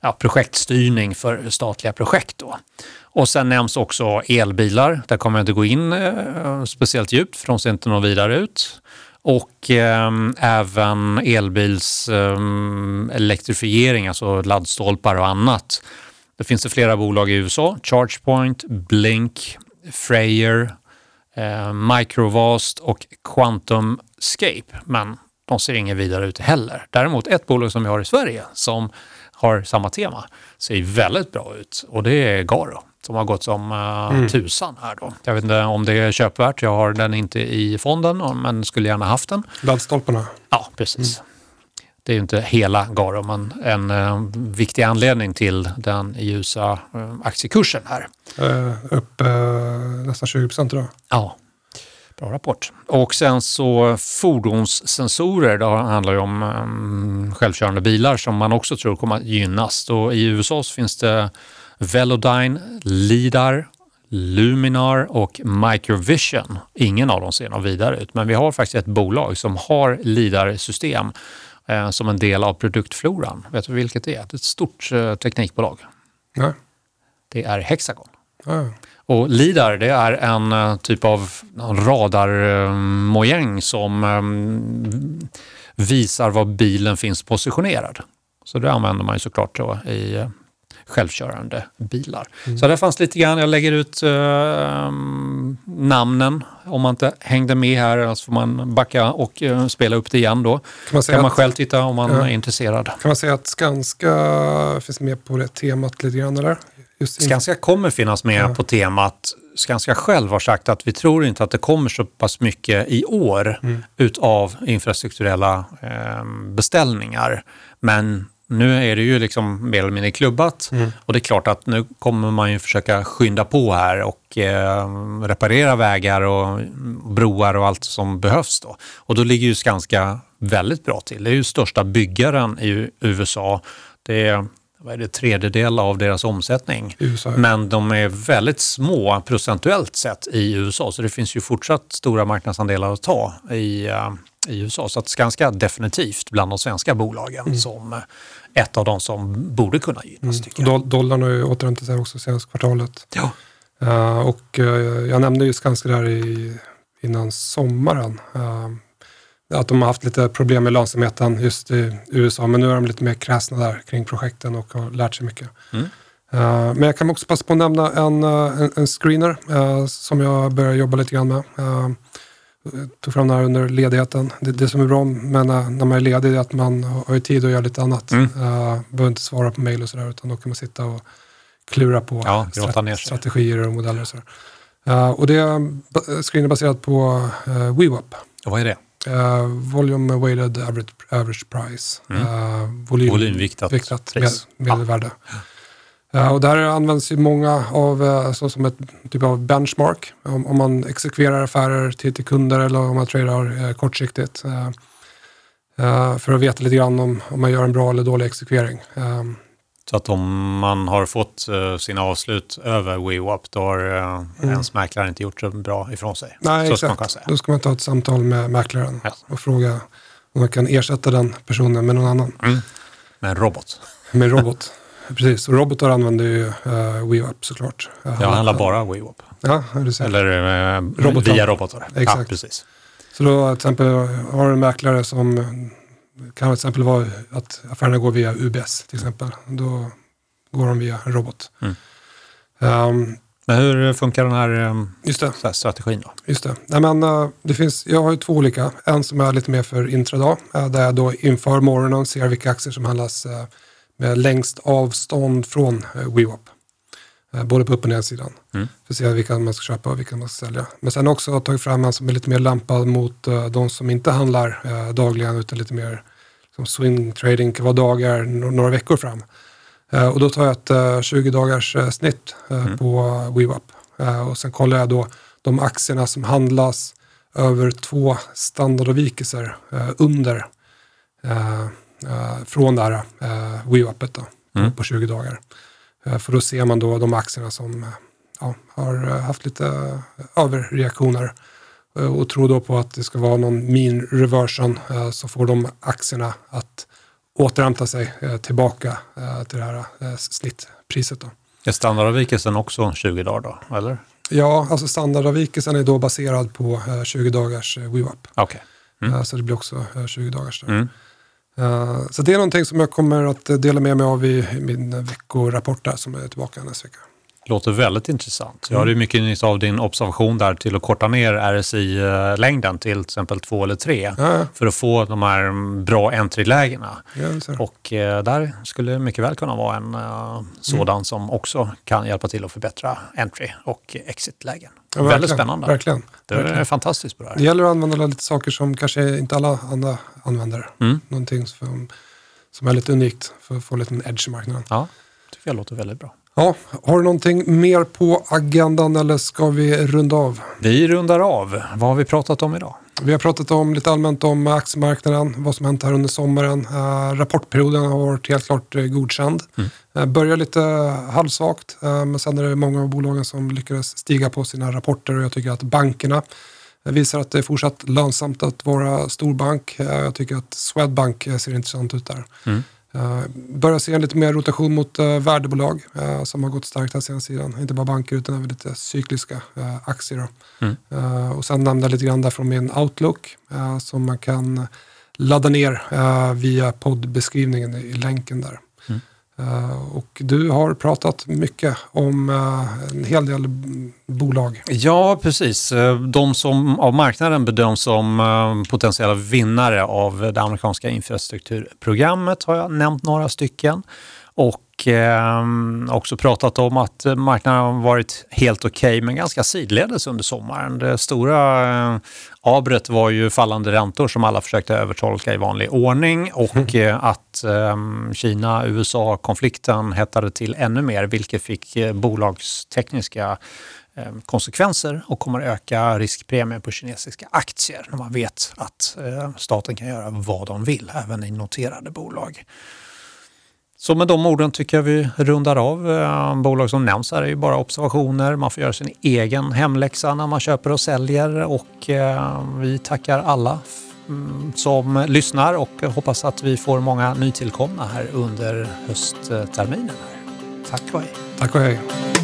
ja, projektstyrning för statliga projekt. Då. Och sen nämns också elbilar. Där kommer jag inte gå in eh, speciellt djupt för de ser inte något vidare ut. Och eh, även elbils eh, elektrifiering, alltså laddstolpar och annat. Det finns det flera bolag i USA, ChargePoint, Blink, Freyr, eh, Microvast och QuantumScape. Men de ser inget vidare ut heller. Däremot ett bolag som vi har i Sverige som har samma tema ser väldigt bra ut och det är Garo som har gått som uh, mm. tusan här då. Jag vet inte om det är köpvärt, jag har den inte i fonden men skulle gärna haft den. Laddstolparna? Ja, precis. Mm. Det är ju inte hela Garo, men en uh, viktig anledning till den ljusa uh, aktiekursen här. Uh, upp nästan 20 procent idag. Ja, bra rapport. Och sen så fordonssensorer, det handlar ju om um, självkörande bilar som man också tror kommer att gynnas. Då I USA så finns det Velodyne, Lidar, Luminar och Microvision. Ingen av dem ser något vidare ut, men vi har faktiskt ett bolag som har LIDAR-system eh, som en del av produktfloran. Vet du vilket det är? Det är ett stort eh, teknikbolag. Nej. Det är Hexagon. Ja. Och LIDAR det är en uh, typ av radarmojäng som um, visar var bilen finns positionerad. Så det använder man ju såklart då i uh, självkörande bilar. Mm. Så där fanns lite grann, jag lägger ut uh, namnen om man inte hängde med här, alltså får man backa och uh, spela upp det igen då. Kan man, kan man att, själv titta om man ja. är intresserad. Kan man säga att Skanska finns med på det temat lite grann eller? Just Skanska kommer finnas med ja. på temat. Skanska själv har sagt att vi tror inte att det kommer så pass mycket i år mm. utav infrastrukturella eh, beställningar. Men nu är det ju liksom mer eller mindre klubbat mm. och det är klart att nu kommer man ju försöka skynda på här och eh, reparera vägar och broar och allt som behövs då. Och då ligger ju Skanska väldigt bra till. Det är ju största byggaren i USA. Det är vad är det, tredjedel av deras omsättning. USA. Men de är väldigt små procentuellt sett i USA, så det finns ju fortsatt stora marknadsandelar att ta i, uh, i USA. Så att Skanska definitivt bland de svenska bolagen mm. som ett av de som borde kunna gynnas. Mm. Do dollarn har ju återhämtat sig också senaste kvartalet. Ja. Uh, och uh, jag nämnde ju Skanska där i, innan sommaren. Uh, att de har haft lite problem med lönsamheten just i USA, men nu är de lite mer kräsna där kring projekten och har lärt sig mycket. Mm. Men jag kan också passa på att nämna en, en, en screener som jag börjar jobba lite grann med. Tog fram den här under ledigheten. Det, det som är bra med när, när man är ledig är att man har tid att göra lite annat. Mm. Uh, behöver inte svara på mejl och sådär utan då kan man sitta och klura på ja, strat strategier och modeller. Och, sådär. Uh, och det är baserat på uh, WeWap. Och vad är det? Uh, volume weighted average, average price. Mm. Uh, volym, Volymviktat viktat, med, medelvärde. Ja. Och där används ju många av, uh, så som ett typ av benchmark. Om, om man exekverar affärer till, till kunder eller om man tradar kortsiktigt. för att veta lite grann om, om man gör en bra eller dålig exekvering. Så att om man har fått uh, sina avslut över WeWap då har mm. ens mäklare inte gjort så bra ifrån sig. Nej, så exakt. Ska då ska man ta ett samtal med mäklaren ja. och fråga om man kan ersätta den personen med någon annan. Mm. Med en robot. Med en robot. precis. Robotar använder ju uh, WeUp såklart. Uh, Jag handlar bara WeWap. Ja, du ser. Eller eh, Robotar. via robotar. Ja, Exakt. precis. Så då till exempel har du en mäklare som kan till exempel vara att affärerna går via UBS till exempel. Då går de via en robot. Mm. Ehm, Men hur funkar den här, eh, så här strategin då? Just det. Nej, men, eh, det finns, jag har ju två olika. En som är lite mer för intradag. eh, där jag då inför morgonen ser vilka aktier som handlas eh, med längst avstånd från uh, WeWap. Eh, både på upp och nedsidan. Mm. För att se vilka man ska köpa och vilka man ska sälja. Men sen också tagit fram en som är lite mer lämpad mot eh, de som inte handlar eh, dagligen utan lite mer som swing trading kan vara dagar, några veckor fram. Eh, och då tar jag ett eh, 20 dagars eh, snitt eh, på WeWap. Eh, och sen kollar jag då de aktierna som handlas över två standardavvikelser eh, under eh, eh, från det här eh, WeWapet då, Mm. på, på 20 dagar. Eh, för då ser man då de aktierna som eh, ja, har eh, haft lite eh, överreaktioner eh, och tror då på att det ska vara någon mean reversion eh, så får de aktierna att återhämta sig eh, tillbaka eh, till det här eh, snittpriset. Då. Är standardavvikelsen också 20 dagar då, eller? Ja, alltså standardavvikelsen är då baserad på eh, 20 dagars eh, WeWap. Okej. Mm. Eh, så det blir också eh, 20 dagars. Där. Mm. Eh, så det är någonting som jag kommer att dela med mig av i i min veckorapport där som är tillbaka nästa vecka. Låter väldigt intressant. Jag hade ju mycket nytta av din observation där till att korta ner RSI-längden till till exempel två eller tre Ja, för att få de här mm, bra entry-lägena. ja. Och eh, där skulle det mycket väl kunna vara en eh, sådan som också kan hjälpa till att förbättra entry och exit-lägen. Ja, väldigt spännande. Verkligen. Det är verkligen. fantastiskt bra. Det gäller att använda lite saker som kanske inte alla andra använder. Mm. Någonting som, som är lite unikt för att få en liten edge i marknaden. Ja, tycker jag låter väldigt bra. Ja, har du någonting mer på agendan eller ska vi runda av? Vi rundar av. Vad har vi pratat om idag? Vi har pratat om lite allmänt om aktiemarknaden, vad som hänt här under sommaren. Uh, rapportperioden har varit helt klart uh, godkänd. Mm. Uh, börjar lite halvsvagt, uh, men sen är det många av bolagen som lyckades stiga på sina rapporter och jag tycker att bankerna visar att det är fortsatt lönsamt att vara storbank. Jag tycker att Swedbank ser intressant ut där. Mm. Uh, börjar se en lite mer rotation mot uh, värdebolag uh, som har gått starkt här senaste sidan. Inte bara banker utan även lite cykliska aktier. Mm. Och sen nämnde jag lite grann där från min Outlook som man kan ladda ner via poddbeskrivningen i, i länken där. Mm. Eh, och du har pratat mycket om eh, en hel del bolag. Ja, precis. Eh, de som av marknaden bedöms som potentiella vinnare av det amerikanska infrastrukturprogrammet har jag nämnt några stycken. Och eh, också pratat om att marknaden har varit helt okej men ganska sidledes under sommaren. Det stora eh, abret var ju fallande räntor som alla försökte övertolka i vanlig ordning och eh, att eh, Kina-USA-konflikten hettade till ännu mer vilket fick eh, bolagstekniska eh, konsekvenser och kommer öka riskpremien på kinesiska aktier när man vet att eh, staten kan göra vad de vill, även i noterade bolag. Så med de orden tycker jag vi rundar av. Eh, bolag som nämns här är ju bara observationer. Man får göra sin egen hemläxa när man köper och säljer och eh, vi tackar alla mm, som lyssnar och hoppas att vi får många nytillkomna här under höstterminen. Tack och hej! Tack och hej.